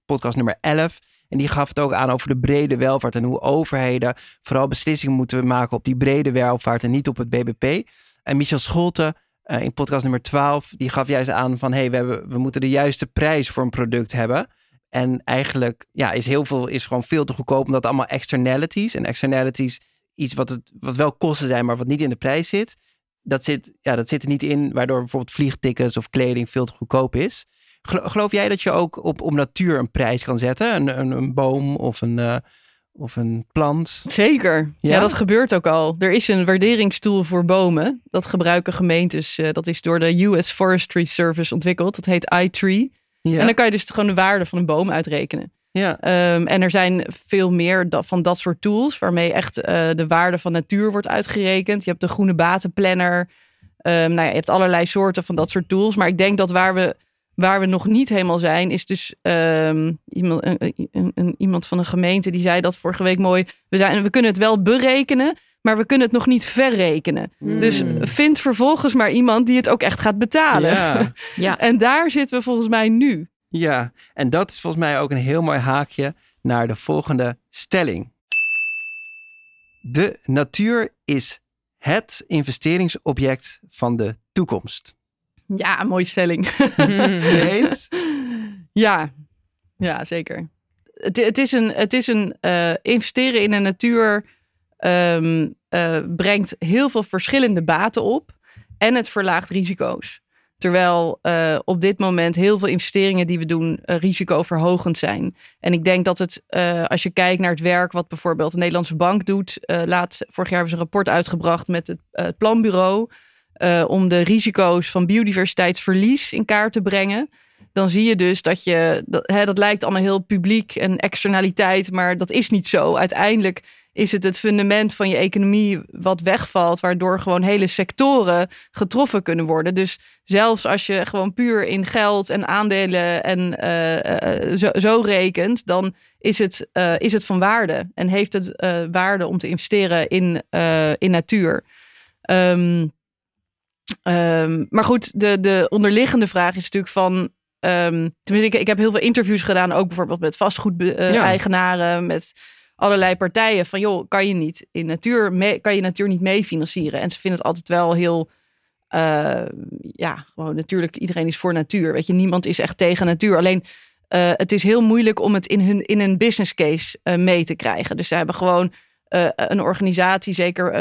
podcast nummer 11. En die gaf het ook aan over de brede welvaart en hoe overheden vooral beslissingen moeten maken op die brede welvaart en niet op het BBP. En Michel Scholte eh, in podcast nummer 12, die gaf juist aan van hey, we, hebben, we moeten de juiste prijs voor een product hebben. En eigenlijk ja, is heel veel is gewoon veel te goedkoop omdat allemaal externalities. En externalities, iets wat, het, wat wel kosten zijn, maar wat niet in de prijs zit. Dat zit, ja, dat zit er niet in, waardoor bijvoorbeeld vliegtickets of kleding veel te goedkoop is. Gelo- Geloof jij dat je ook op, op natuur een prijs kan zetten? Een, een, een boom of een, eh, of een plant? Zeker. Ja? Ja? dat gebeurt ook al. Er is een waarderingstoel voor bomen. Dat gebruiken gemeentes. eh, dat is door de US Forestry Service ontwikkeld. Dat heet iTree. Ja. En dan kan je dus gewoon de waarde van een boom uitrekenen. ja. Ehm, en er zijn veel meer van dat soort tools, waarmee echt eh, de waarde van natuur wordt uitgerekend. Je hebt de groene batenplanner. Ehm, nou ja, je hebt allerlei soorten van dat soort tools. Maar ik denk dat waar we, waar we nog niet helemaal zijn, is dus ehm, iemand, een, een- een- iemand van een gemeente die zei dat vorige week mooi. We, zijn, we kunnen het wel berekenen, maar we kunnen het nog niet verrekenen. Dus Hmm. vind vervolgens maar iemand die het ook echt gaat betalen. Ja. Ja, En daar zitten we volgens mij nu. ja, en dat is volgens mij ook een heel mooi haakje naar de volgende stelling. De natuur is het investeringsobject van de toekomst. Ja, mooie stelling. Je eens? Ja, ja zeker. Het, het is een, het is een eh, investeren in de natuur ehm, eh, brengt heel veel verschillende baten op en het verlaagt risico's. Terwijl eh, op dit moment heel veel investeringen die we doen eh, risicoverhogend zijn. En ik denk dat het, als je kijkt naar het werk wat bijvoorbeeld de Nederlandse Bank doet. laat, vorig jaar hebben ze een rapport uitgebracht met het planbureau. om de risico's van biodiversiteitsverlies in kaart te brengen dan zie je dus dat je, dat, hè, dat lijkt allemaal heel publiek en externaliteit, maar dat is niet zo. Uiteindelijk is het het fundament van je economie wat wegvalt, waardoor gewoon hele sectoren getroffen kunnen worden. Dus zelfs als je gewoon puur in geld en aandelen en eh, eh, zo, zo rekent, dan is het, eh, is het van waarde en heeft het waarde om te investeren in, in natuur. Ehm, ehm, maar goed, de, de onderliggende vraag is natuurlijk van. ehm, tenminste, ik, ik heb heel veel interviews gedaan, ook bijvoorbeeld met vastgoedeigenaren, met allerlei partijen. Van joh, kan je niet in natuur, mee, kan je natuur niet meefinancieren? En ze vinden het altijd wel heel. eh, ja, gewoon natuurlijk, iedereen is voor natuur. Weet je, niemand is echt tegen natuur. Alleen eh, het is heel moeilijk om het in hun in een business case eh, mee te krijgen. Dus ze hebben gewoon een organisatie, zeker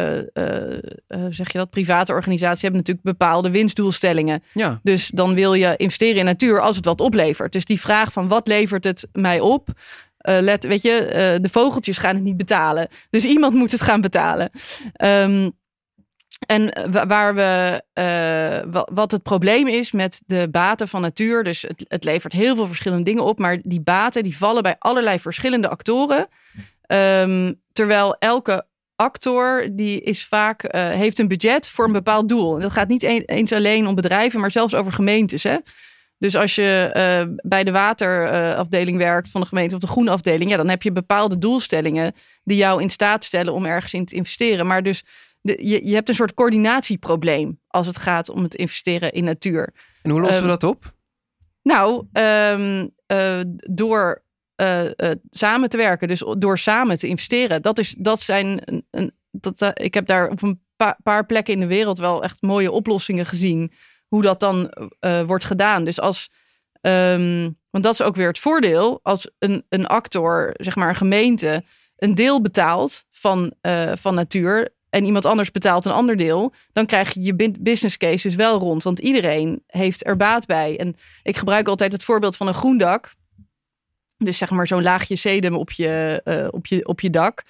zeg je dat, private organisaties, hebben natuurlijk bepaalde winstdoelstellingen. Ja, Dus dan wil je investeren in natuur als het wat oplevert. Dus die vraag van wat levert het mij op? Eh, let, weet je, eh, de vogeltjes gaan het niet betalen. Dus iemand moet het gaan betalen. Ehm, en wa- waar we, eh, wa- wat het probleem is met de baten van natuur, dus het, het levert heel veel verschillende dingen op, maar die baten die vallen bij allerlei verschillende actoren. Ehm, terwijl elke actor die is vaak, heeft een budget voor een bepaald doel. En dat gaat niet een- eens alleen om bedrijven, maar zelfs over gemeentes. Hè? Dus als je eh, bij de waterafdeling werkt van de gemeente of de groene afdeling, ja, dan heb je bepaalde doelstellingen die jou in staat stellen om ergens in te investeren. Maar dus de, je, je hebt een soort coördinatieprobleem als het gaat om het investeren in natuur. en hoe lossen we Ehm, dat op? Nou, ehm, eh, door eh, samen te werken, dus door samen te investeren. Dat is, dat zijn, een, dat, ik heb daar op een pa- paar plekken in de wereld wel echt mooie oplossingen gezien. Hoe dat dan eh, wordt gedaan. Dus als, ehm, want dat is ook weer het voordeel, als een, een actor, zeg maar een gemeente, een deel betaalt van, eh, van natuur. En iemand anders betaalt een ander deel. Dan krijg je je business case dus wel rond. Want iedereen heeft er baat bij. En ik gebruik altijd het voorbeeld van een groen dak. Dus zeg maar zo'n laagje sedum op je, eh, op je, op je dak.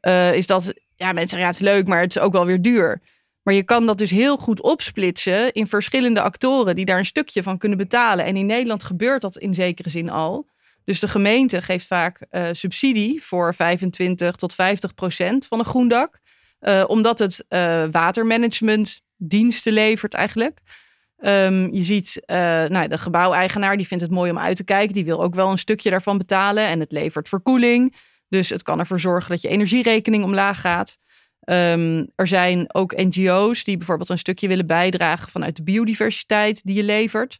Eh, is dat, ja, mensen zeggen ja, het is leuk, maar het is ook wel weer duur. Maar je kan dat dus heel goed opsplitsen in verschillende actoren die daar een stukje van kunnen betalen. En in Nederland gebeurt dat in zekere zin al. Dus de gemeente geeft vaak eh, subsidie voor 25 tot 50 procent van een groen dak. Eh, omdat het eh, watermanagement diensten levert eigenlijk. Ehm, je ziet, nou, de gebouweigenaar die vindt het mooi om uit te kijken. Die wil ook wel een stukje daarvan betalen. En het levert verkoeling. Dus het kan ervoor zorgen dat je energierekening omlaag gaat. Ehm, er zijn ook NGO's die bijvoorbeeld een stukje willen bijdragen vanuit de biodiversiteit die je levert.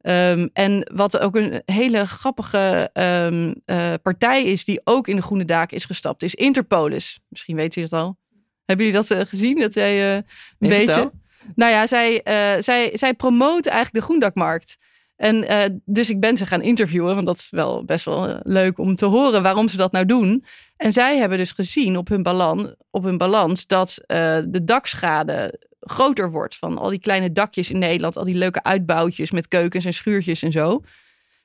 Ehm, en wat ook een hele grappige ehm, eh, partij is, die ook in de Groene Daken is gestapt, is Interpolis. Misschien weten jullie dat al. Hebben jullie dat eh, gezien? Dat jij eh, een Nee, beetje. vertel. Nou ja, zij, zij, zij promoten eigenlijk de groendakmarkt. En eh, dus ik ben ze gaan interviewen, want dat is wel best wel eh, leuk om te horen waarom ze dat nou doen. En zij hebben dus gezien op hun, op hun balans dat eh, de dakschade groter wordt van al die kleine dakjes in Nederland, al die leuke uitbouwtjes met keukens en schuurtjes en zo.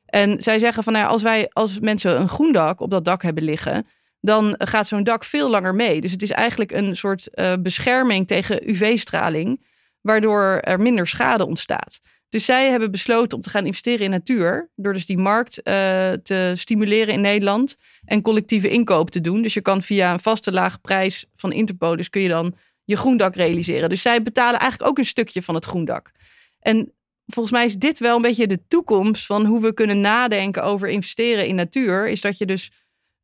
En zij zeggen van nou als wij als mensen een groen dak op dat dak hebben liggen, dan gaat zo'n dak veel langer mee. Dus het is eigenlijk een soort bescherming tegen UV-straling, waardoor er minder schade ontstaat. Dus zij hebben besloten om te gaan investeren in natuur, door dus die markt eh, te stimuleren in Nederland en collectieve inkoop te doen. Dus je kan via een vaste lage prijs van Interpolis kun je dan je groendak realiseren. Dus zij betalen eigenlijk ook een stukje van het groendak. En volgens mij is dit wel een beetje de toekomst van hoe we kunnen nadenken over investeren in natuur. Is dat je dus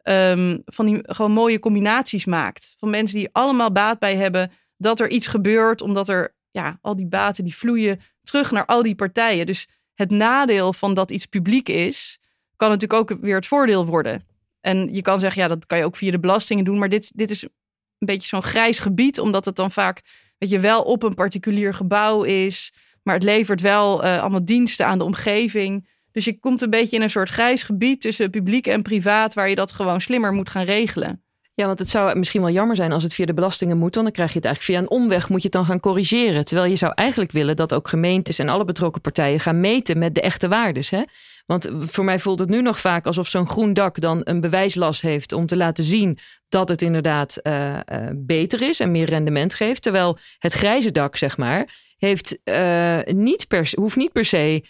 ehm, van die gewoon mooie combinaties maakt. Van mensen die allemaal baat bij hebben dat er iets gebeurt, omdat er ja, al die baten die vloeien terug naar al die partijen. Dus het nadeel van dat iets publiek is, kan natuurlijk ook weer het voordeel worden. En je kan zeggen, ja, dat kan je ook via de belastingen doen. Maar dit, dit is een beetje zo'n grijs gebied, omdat het dan vaak, weet je, wel op een particulier gebouw is. Maar het levert wel eh, allemaal diensten aan de omgeving. Dus je komt een beetje in een soort grijs gebied tussen publiek en privaat, waar je dat gewoon slimmer moet gaan regelen. Ja, want het zou misschien wel jammer zijn als het via de belastingen moet. Dan krijg je het eigenlijk via een omweg moet je het dan gaan corrigeren. Terwijl je zou eigenlijk willen dat ook gemeentes en alle betrokken partijen gaan meten met de echte waardes. Hè? Want voor mij voelt het nu nog vaak alsof zo'n groen dak dan een bewijslast heeft om te laten zien dat het inderdaad uh, uh, beter is en meer rendement geeft. Terwijl het grijze dak, zeg maar, heeft, uh, niet hoeft niet per se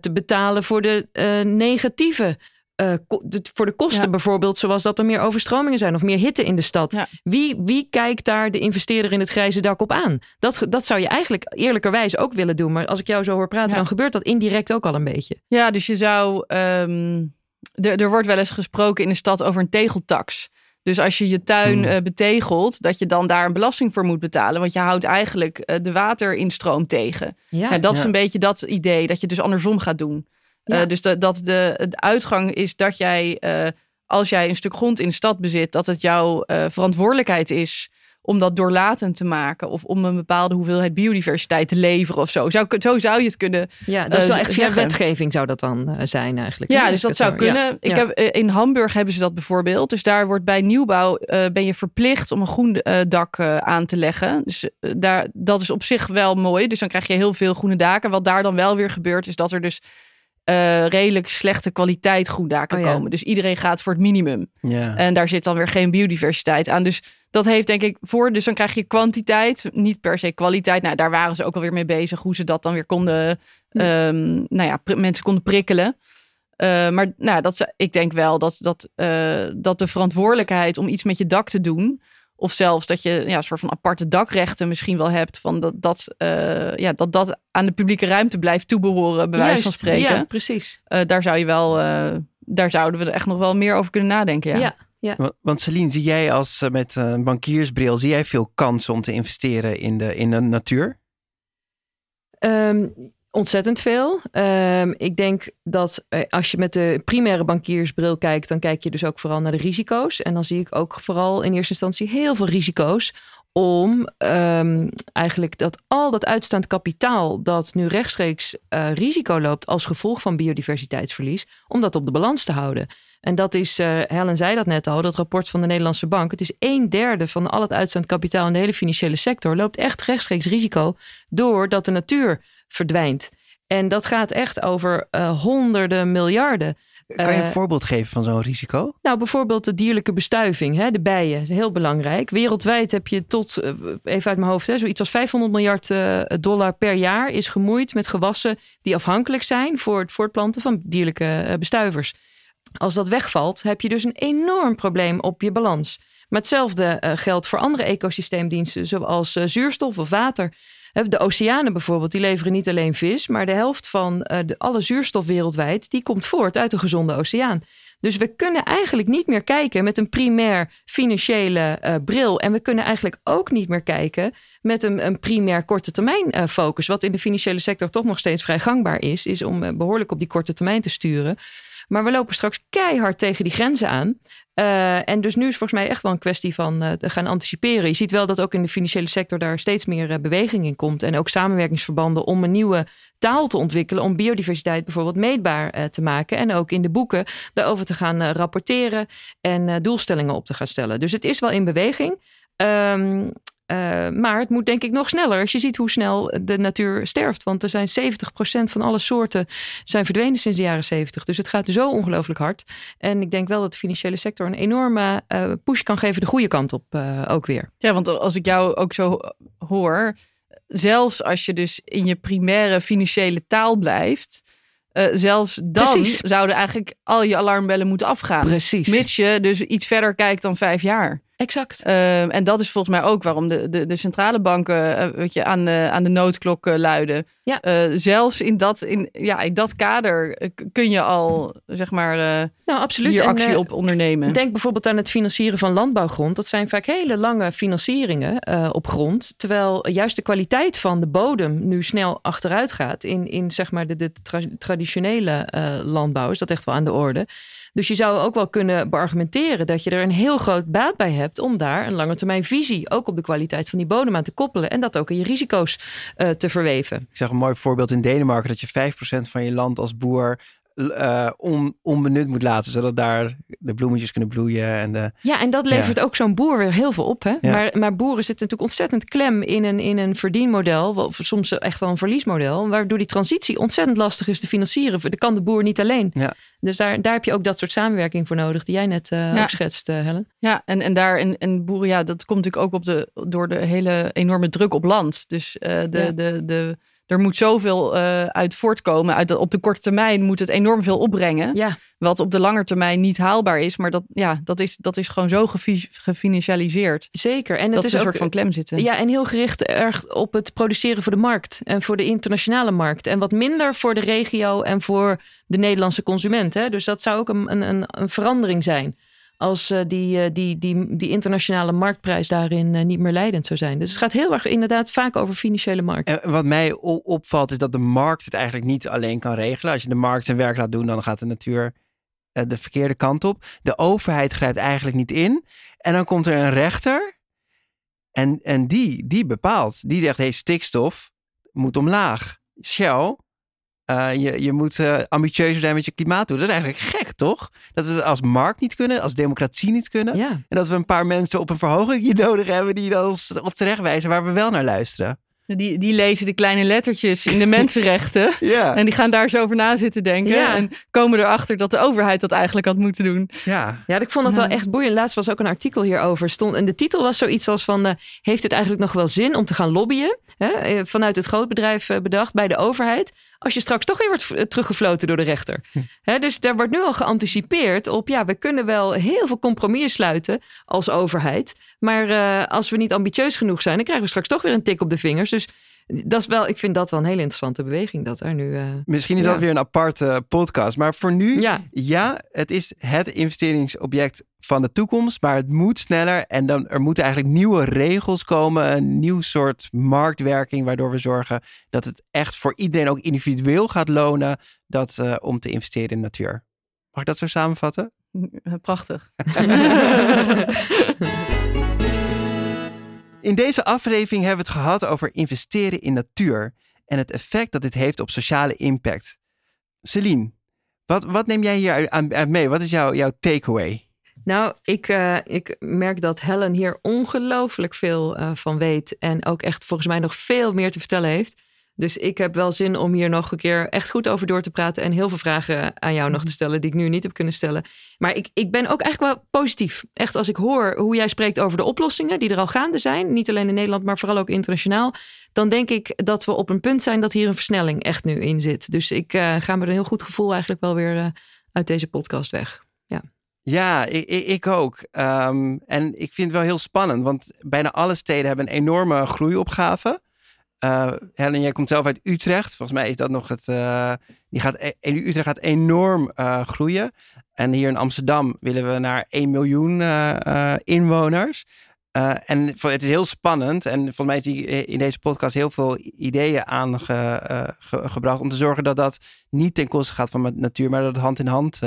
te betalen voor de negatieve uh, voor de kosten ja. bijvoorbeeld, zoals dat er meer overstromingen zijn of meer hitte in de stad. Ja. Wie, wie kijkt daar de investeerder in het grijze dak op aan? Dat, dat zou je eigenlijk eerlijkerwijs ook willen doen. Maar als ik jou zo hoor praten, ja. dan gebeurt dat indirect ook al een beetje. Ja, dus je zou. Um, er wordt wel eens gesproken in de stad over een tegeltax. Dus als je je tuin Hmm. uh, betegelt, dat je dan daar een belasting voor moet betalen. Want je houdt eigenlijk uh, de waterinstroom tegen. Ja, dat is een beetje dat idee, dat je dus andersom gaat doen. Ja. Uh, dus de, dat de, de, uitgang is dat jij, uh, als jij een stuk grond in de stad bezit, dat het jouw uh, verantwoordelijkheid is om dat doorlatend te maken. Of om een bepaalde hoeveelheid biodiversiteit te leveren of zo. Zou, zo zou je het kunnen Ja, dat is wel eh, echt via wetgeving zou dat dan eh, zijn eigenlijk. Ja, dus dat zou ja. kunnen. Ik heb, eh, in Hamburg hebben ze dat bijvoorbeeld. Dus daar wordt bij nieuwbouw eh, ben je verplicht om een groen eh, dak eh, aan te leggen. Dus eh, daar, dat is op zich wel mooi. Dus dan krijg je heel veel groene daken. Wat daar dan wel weer gebeurt, is dat er dus eh, redelijk slechte kwaliteit groendaken Oh ja. komen. Dus iedereen gaat voor het minimum. Ja. En daar zit dan weer geen biodiversiteit aan. Dus dat heeft denk ik voor. Dus dan krijg je kwantiteit, niet per se kwaliteit. Nou, daar waren ze ook alweer mee bezig. Hoe ze dat dan weer konden, Hm. ehm, nou ja, mensen konden prikkelen. Eh, maar nou, dat, ze- ik denk wel dat, dat, eh, dat de verantwoordelijkheid om iets met je dak te doen. Of zelfs dat je ja, een soort van aparte dakrechten misschien wel hebt. Van dat, dat, eh, ja, dat dat aan de publieke ruimte blijft toebehoren, bij wijze van Juist, spreken. Ja, precies. Eh, daar zou je wel, eh, daar zouden we er echt nog wel meer over kunnen nadenken. Ja. Ja. Want, want Celine, zie jij als met een bankiersbril, zie jij veel kansen om te investeren in de, in de natuur? Ehm, ontzettend veel. Ehm, ik denk dat eh, als je met de primaire bankiersbril kijkt, dan kijk je dus ook vooral naar de risico's. En dan zie ik ook vooral in eerste instantie heel veel risico's om ehm, eigenlijk dat al dat uitstaand kapitaal dat nu rechtstreeks eh, risico loopt als gevolg van biodiversiteitsverlies, om dat op de balans te houden. En dat is, eh, Helen zei dat net al, dat rapport van de Nederlandse Bank. Het is een derde van al het uitstaand kapitaal in de hele financiële sector loopt echt rechtstreeks risico doordat de natuur verdwijnt. En dat gaat echt over eh, honderden miljarden. Kan je een Eh, voorbeeld geven van zo'n risico? Nou, bijvoorbeeld de dierlijke bestuiving, hè, de bijen, is heel belangrijk. Wereldwijd heb je tot, eh, even uit mijn hoofd, hè, zoiets als 500 miljard dollar per jaar is gemoeid met gewassen die afhankelijk zijn voor het voortplanten van dierlijke bestuivers. Als dat wegvalt, heb je dus een enorm probleem op je balans. Maar hetzelfde geldt voor andere ecosysteemdiensten, zoals zuurstof of water. De oceanen bijvoorbeeld, die leveren niet alleen vis, maar de helft van eh, de, alle zuurstof wereldwijd, die komt voort uit een gezonde oceaan. Dus we kunnen eigenlijk niet meer kijken met een primair financiële eh, bril. En we kunnen eigenlijk ook niet meer kijken met een, een primair korte termijn eh, focus. Wat in de financiële sector toch nog steeds vrij gangbaar is, is om eh, behoorlijk op die korte termijn te sturen. Maar we lopen straks keihard tegen die grenzen aan. Eh, en dus nu is volgens mij echt wel een kwestie van eh, te gaan anticiperen. Je ziet wel dat ook in de financiële sector daar steeds meer eh, beweging in komt. En ook samenwerkingsverbanden om een nieuwe taal te ontwikkelen. Om biodiversiteit bijvoorbeeld meetbaar te maken. En ook in de boeken daarover te gaan rapporteren. En doelstellingen op te gaan stellen. Dus het is wel in beweging. Ehm, eh, maar het moet denk ik nog sneller als je ziet hoe snel de natuur sterft. Want er zijn 70% van alle soorten zijn verdwenen sinds de jaren 70. Dus het gaat zo ongelooflijk hard. En ik denk wel dat de financiële sector een enorme eh, push kan geven de goede kant op eh, ook weer. Ja, want als ik jou ook zo hoor, zelfs als je dus in je primaire financiële taal blijft, zelfs dan Precies. zouden eigenlijk al je alarmbellen moeten afgaan. Precies. Mits je dus iets verder kijkt dan vijf jaar. Exact. Ehm, en dat is volgens mij ook waarom de, de, de centrale banken eh, weet je, aan, de, aan de noodklok eh, luiden. Ja. Eh, zelfs in dat, in, ja, in dat kader kun je al zeg maar, Nou, absoluut. hier actie op ondernemen. Denk bijvoorbeeld aan het financieren van landbouwgrond. Dat zijn vaak hele lange financieringen op grond. Terwijl juist de kwaliteit van de bodem nu snel achteruit gaat. In, in zeg maar de, de tra- traditionele landbouw is dat echt wel aan de orde. Dus je zou ook wel kunnen beargumenteren dat je er een heel groot baat bij hebt om daar een lange termijn visie ook op de kwaliteit van die bodem aan te koppelen en dat ook in je risico's eh, te verweven. Ik zag een mooi voorbeeld in Denemarken dat je 5% van je land als boer eh, on, onbenut moet laten, zodat daar de bloemetjes kunnen bloeien. En de, Ja, en dat levert ook zo'n boer weer heel veel op. Hè? Ja. Maar, maar boeren zitten natuurlijk ontzettend klem in een, in een verdienmodel, of soms echt wel een verliesmodel, waardoor die transitie ontzettend lastig is te financieren. Dat kan de boer niet alleen. Ja. Dus daar, daar heb je ook dat soort samenwerking voor nodig, die jij net eh, Ja. ook schetst, eh, Helen. Ja, en, en daar en, en boeren, ja, dat komt natuurlijk ook op de, door de hele enorme druk op land. Dus eh, de, Ja. de, de, er moet zoveel eh, uit voortkomen. Uit de, op de korte termijn moet het enorm veel opbrengen. Ja, Wat op de lange termijn niet haalbaar is. Maar dat, ja, dat, is, dat is gewoon zo gefi- gefinancialiseerd. zeker. En dat het is een ook soort van klem zitten. Ja, en heel gericht erg op het produceren voor de markt en voor de internationale markt. En wat minder voor de regio en voor de Nederlandse consument. Hè? Dus dat zou ook een, een, een verandering zijn. Als eh, die, eh, die, die, die internationale marktprijs daarin eh, niet meer leidend zou zijn. Dus het gaat heel erg inderdaad vaak over financiële markt. en wat mij opvalt is dat de markt het eigenlijk niet alleen kan regelen. Als je de markt zijn werk laat doen, dan gaat de natuur de verkeerde kant op. De overheid grijpt eigenlijk niet in. En dan komt er een rechter En, en die, die bepaalt. Die zegt, hey, stikstof moet omlaag. Shell, uh, je, je moet uh, ambitieuzer zijn met je klimaatdoel. Dat is eigenlijk gek, toch? Dat we het als markt niet kunnen, als democratie niet kunnen. Ja. En dat we een paar mensen op een verhoging nodig hebben die ons op terecht wijzen waar we wel naar luisteren. Die, die lezen de kleine lettertjes in de mensenrechten. Ja. En die gaan daar zo over na zitten denken. Ja. En komen erachter dat de overheid dat eigenlijk had moeten doen. Ja. Ja, ik vond het wel echt boeiend. Laatst was ook een artikel hierover. Stond, en de titel was zoiets als van... eh, heeft het eigenlijk nog wel zin om te gaan lobbyen? Hè? eh, Vanuit het grootbedrijf eh, bedacht bij de overheid. Als je straks toch weer wordt eh, teruggefloten door de rechter. Hè, dus daar wordt nu al geanticipeerd op... ja, we kunnen wel heel veel compromissen sluiten als overheid. Maar eh, als we niet ambitieus genoeg zijn... dan krijgen we straks toch weer een tik op de vingers. Dus dat is wel, ik vind dat wel een hele interessante beweging... dat er nu... eh, Misschien is Ja. dat weer een aparte podcast. Maar voor nu, ja, ja, het is het investeringsobject van de toekomst. Maar het moet sneller. En dan, er moeten eigenlijk nieuwe regels komen. Een nieuw soort marktwerking. Waardoor we zorgen dat het echt voor iedereen ook individueel gaat lonen. Dat, eh, om te investeren in de natuur. Mag ik dat zo samenvatten? Prachtig. In deze aflevering hebben we het gehad over investeren in natuur en het effect dat dit heeft op sociale impact. Celine, wat, wat neem jij hier aan, mee? Wat is jouw, jouw takeaway? Nou, ik, eh, ik merk dat Helen hier ongelooflijk veel eh, van weet. En ook echt volgens mij nog veel meer te vertellen heeft. Dus ik heb wel zin om hier nog een keer echt goed over door te praten. En heel veel vragen aan jou nog te stellen die ik nu niet heb kunnen stellen. Maar ik, ik ben ook eigenlijk wel positief. Echt als ik hoor hoe jij spreekt over de oplossingen die er al gaande zijn. Niet alleen in Nederland, maar vooral ook internationaal. Dan denk ik dat we op een punt zijn dat hier een versnelling echt nu in zit. Dus ik eh, ga met een heel goed gevoel eigenlijk wel weer eh, uit deze podcast weg. Ja, ik, ik, ik ook. Ehm, en ik vind het wel heel spannend, want bijna alle steden hebben een enorme groeiopgave. Eh Helen, jij komt zelf uit Utrecht. Volgens mij is dat nog het. eh, die gaat, e- Utrecht gaat enorm eh, groeien. En hier in Amsterdam willen we naar 1 miljoen inwoners. En het is heel spannend. En volgens mij is die in deze podcast heel veel ideeën aangebracht. om te zorgen dat dat niet ten koste gaat van de natuur, maar dat het hand in hand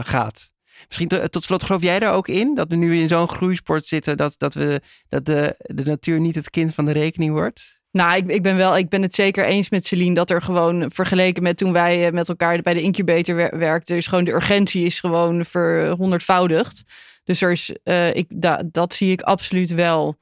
gaat. Misschien to- tot slot, geloof jij daar ook in? Dat we nu in zo'n groeisport zitten, dat, dat, we, dat de, de natuur niet het kind van de rekening wordt? Nou, ik, ik ben wel, ik ben het zeker eens met Celine dat er gewoon vergeleken met toen wij eh, met elkaar bij de incubator wer- werkten, is gewoon de urgentie is gewoon verhonderdvoudigd. Dus er is, eh, ik, da, dat zie ik absoluut wel.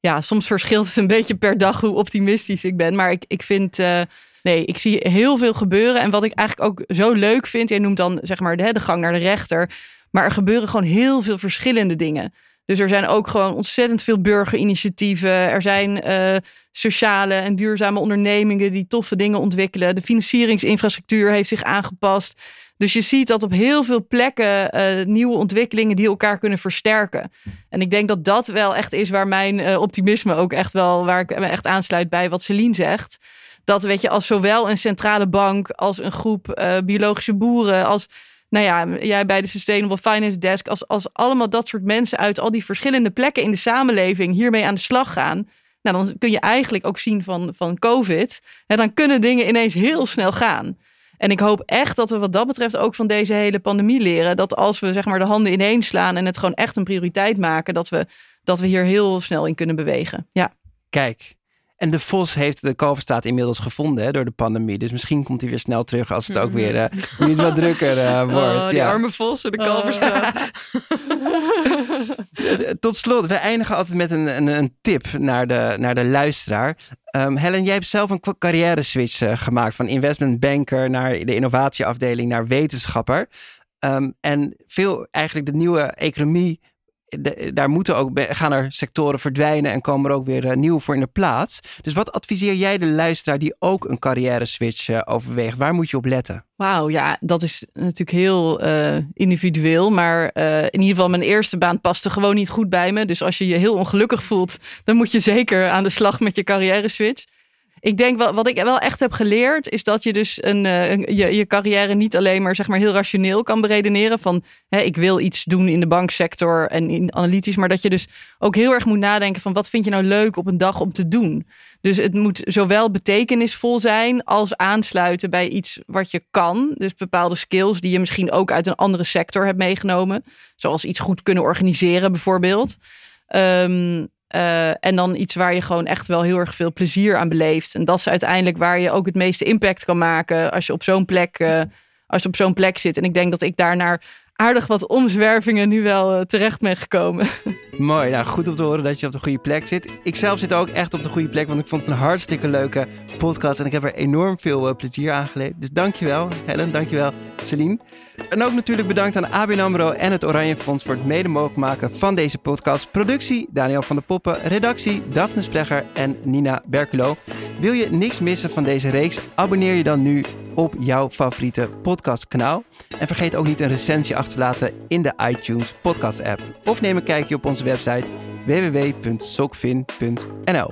Ja, soms verschilt het een beetje per dag hoe optimistisch ik ben. Maar ik, ik vind, eh, nee, ik zie heel veel gebeuren. En wat ik eigenlijk ook zo leuk vind, jij noemt dan zeg maar de, de gang naar de rechter. Maar er gebeuren gewoon heel veel verschillende dingen. Dus er zijn ook gewoon ontzettend veel burgerinitiatieven. Er zijn eh, sociale en duurzame ondernemingen die toffe dingen ontwikkelen. De financieringsinfrastructuur heeft zich aangepast. Dus je ziet dat op heel veel plekken eh, nieuwe ontwikkelingen die elkaar kunnen versterken. En ik denk dat dat wel echt is waar mijn eh, optimisme ook echt wel, waar ik me echt aansluit bij wat Celine zegt. Dat weet je, als zowel een centrale bank als een groep biologische boeren, als nou ja, jij bij de Sustainable Finance Desk, als, als allemaal dat soort mensen uit al die verschillende plekken in de samenleving hiermee aan de slag gaan. Nou, dan kun je eigenlijk ook zien van, van COVID. En dan kunnen dingen ineens heel snel gaan. En ik hoop echt dat we wat dat betreft ook van deze hele pandemie leren. Dat als we zeg maar de handen ineen slaan en het gewoon echt een prioriteit maken, dat we, dat we hier heel snel in kunnen bewegen. Ja. Kijk, en de Vos heeft de Kalverstaat inmiddels gevonden hè, door de pandemie. Dus misschien komt hij weer snel terug als het ook weer eh, niet wat drukker eh, wordt. Oh, die ja. arme vossen, de kalverstraat. Eh, Tot slot, we eindigen altijd met een, een, een tip naar de, naar de luisteraar. Ehm, Helen, jij hebt zelf een carrière switch gemaakt van investment banker naar de innovatieafdeling naar wetenschapper. Ehm, en veel eigenlijk de nieuwe economie, daar moeten ook, gaan er sectoren verdwijnen en komen er ook weer eh, nieuwe voor in de plaats. Dus wat adviseer jij de luisteraar die ook een carrière switch eh, overweegt? Waar moet je op letten? Wauw, ja, dat is natuurlijk heel eh, individueel. Maar in ieder geval, mijn eerste baan paste gewoon niet goed bij me. Dus als je je heel ongelukkig voelt, dan moet je zeker aan de slag met je carrière switch. Ik denk wel, wat ik wel echt heb geleerd, is dat je dus een, eh, een- je, je carrière niet alleen maar, zeg maar heel rationeel kan beredeneren. Van hè, ik wil iets doen in de banksector en in analytisch. Maar dat je dus ook heel erg moet nadenken van wat vind je nou leuk op een dag om te doen. Dus het moet zowel betekenisvol zijn als aansluiten bij iets wat je kan. Dus bepaalde skills die je misschien ook uit een andere sector hebt meegenomen. Zoals iets goed kunnen organiseren bijvoorbeeld. Ehm, Eh, en dan iets waar je gewoon echt wel heel erg veel plezier aan beleeft. En dat is uiteindelijk waar je ook het meeste impact kan maken als je op zo'n plek, uh, als je op zo'n plek zit. En ik denk dat ik daarnaar aardig wat omzwervingen nu wel uh, terecht ben gekomen. Mooi, nou goed om te horen dat je op de goede plek zit. Ik zelf zit ook echt op de goede plek, want ik vond het een hartstikke leuke podcast en ik heb er enorm veel plezier aan geleefd. Dus dankjewel Helen, dankjewel Celine. En ook natuurlijk bedankt aan ABN AMRO en het Oranje Fonds voor het mede mogelijk maken van deze podcast. Productie Daniel van der Poppen, redactie Daphne Splegger en Nina Berkulo. Wil je niks missen van deze reeks? Abonneer je dan nu op jouw favoriete podcastkanaal. En vergeet ook niet een recensie achter te laten in de iTunes podcast app. Of neem een kijkje op onze website www.sokvin.nl.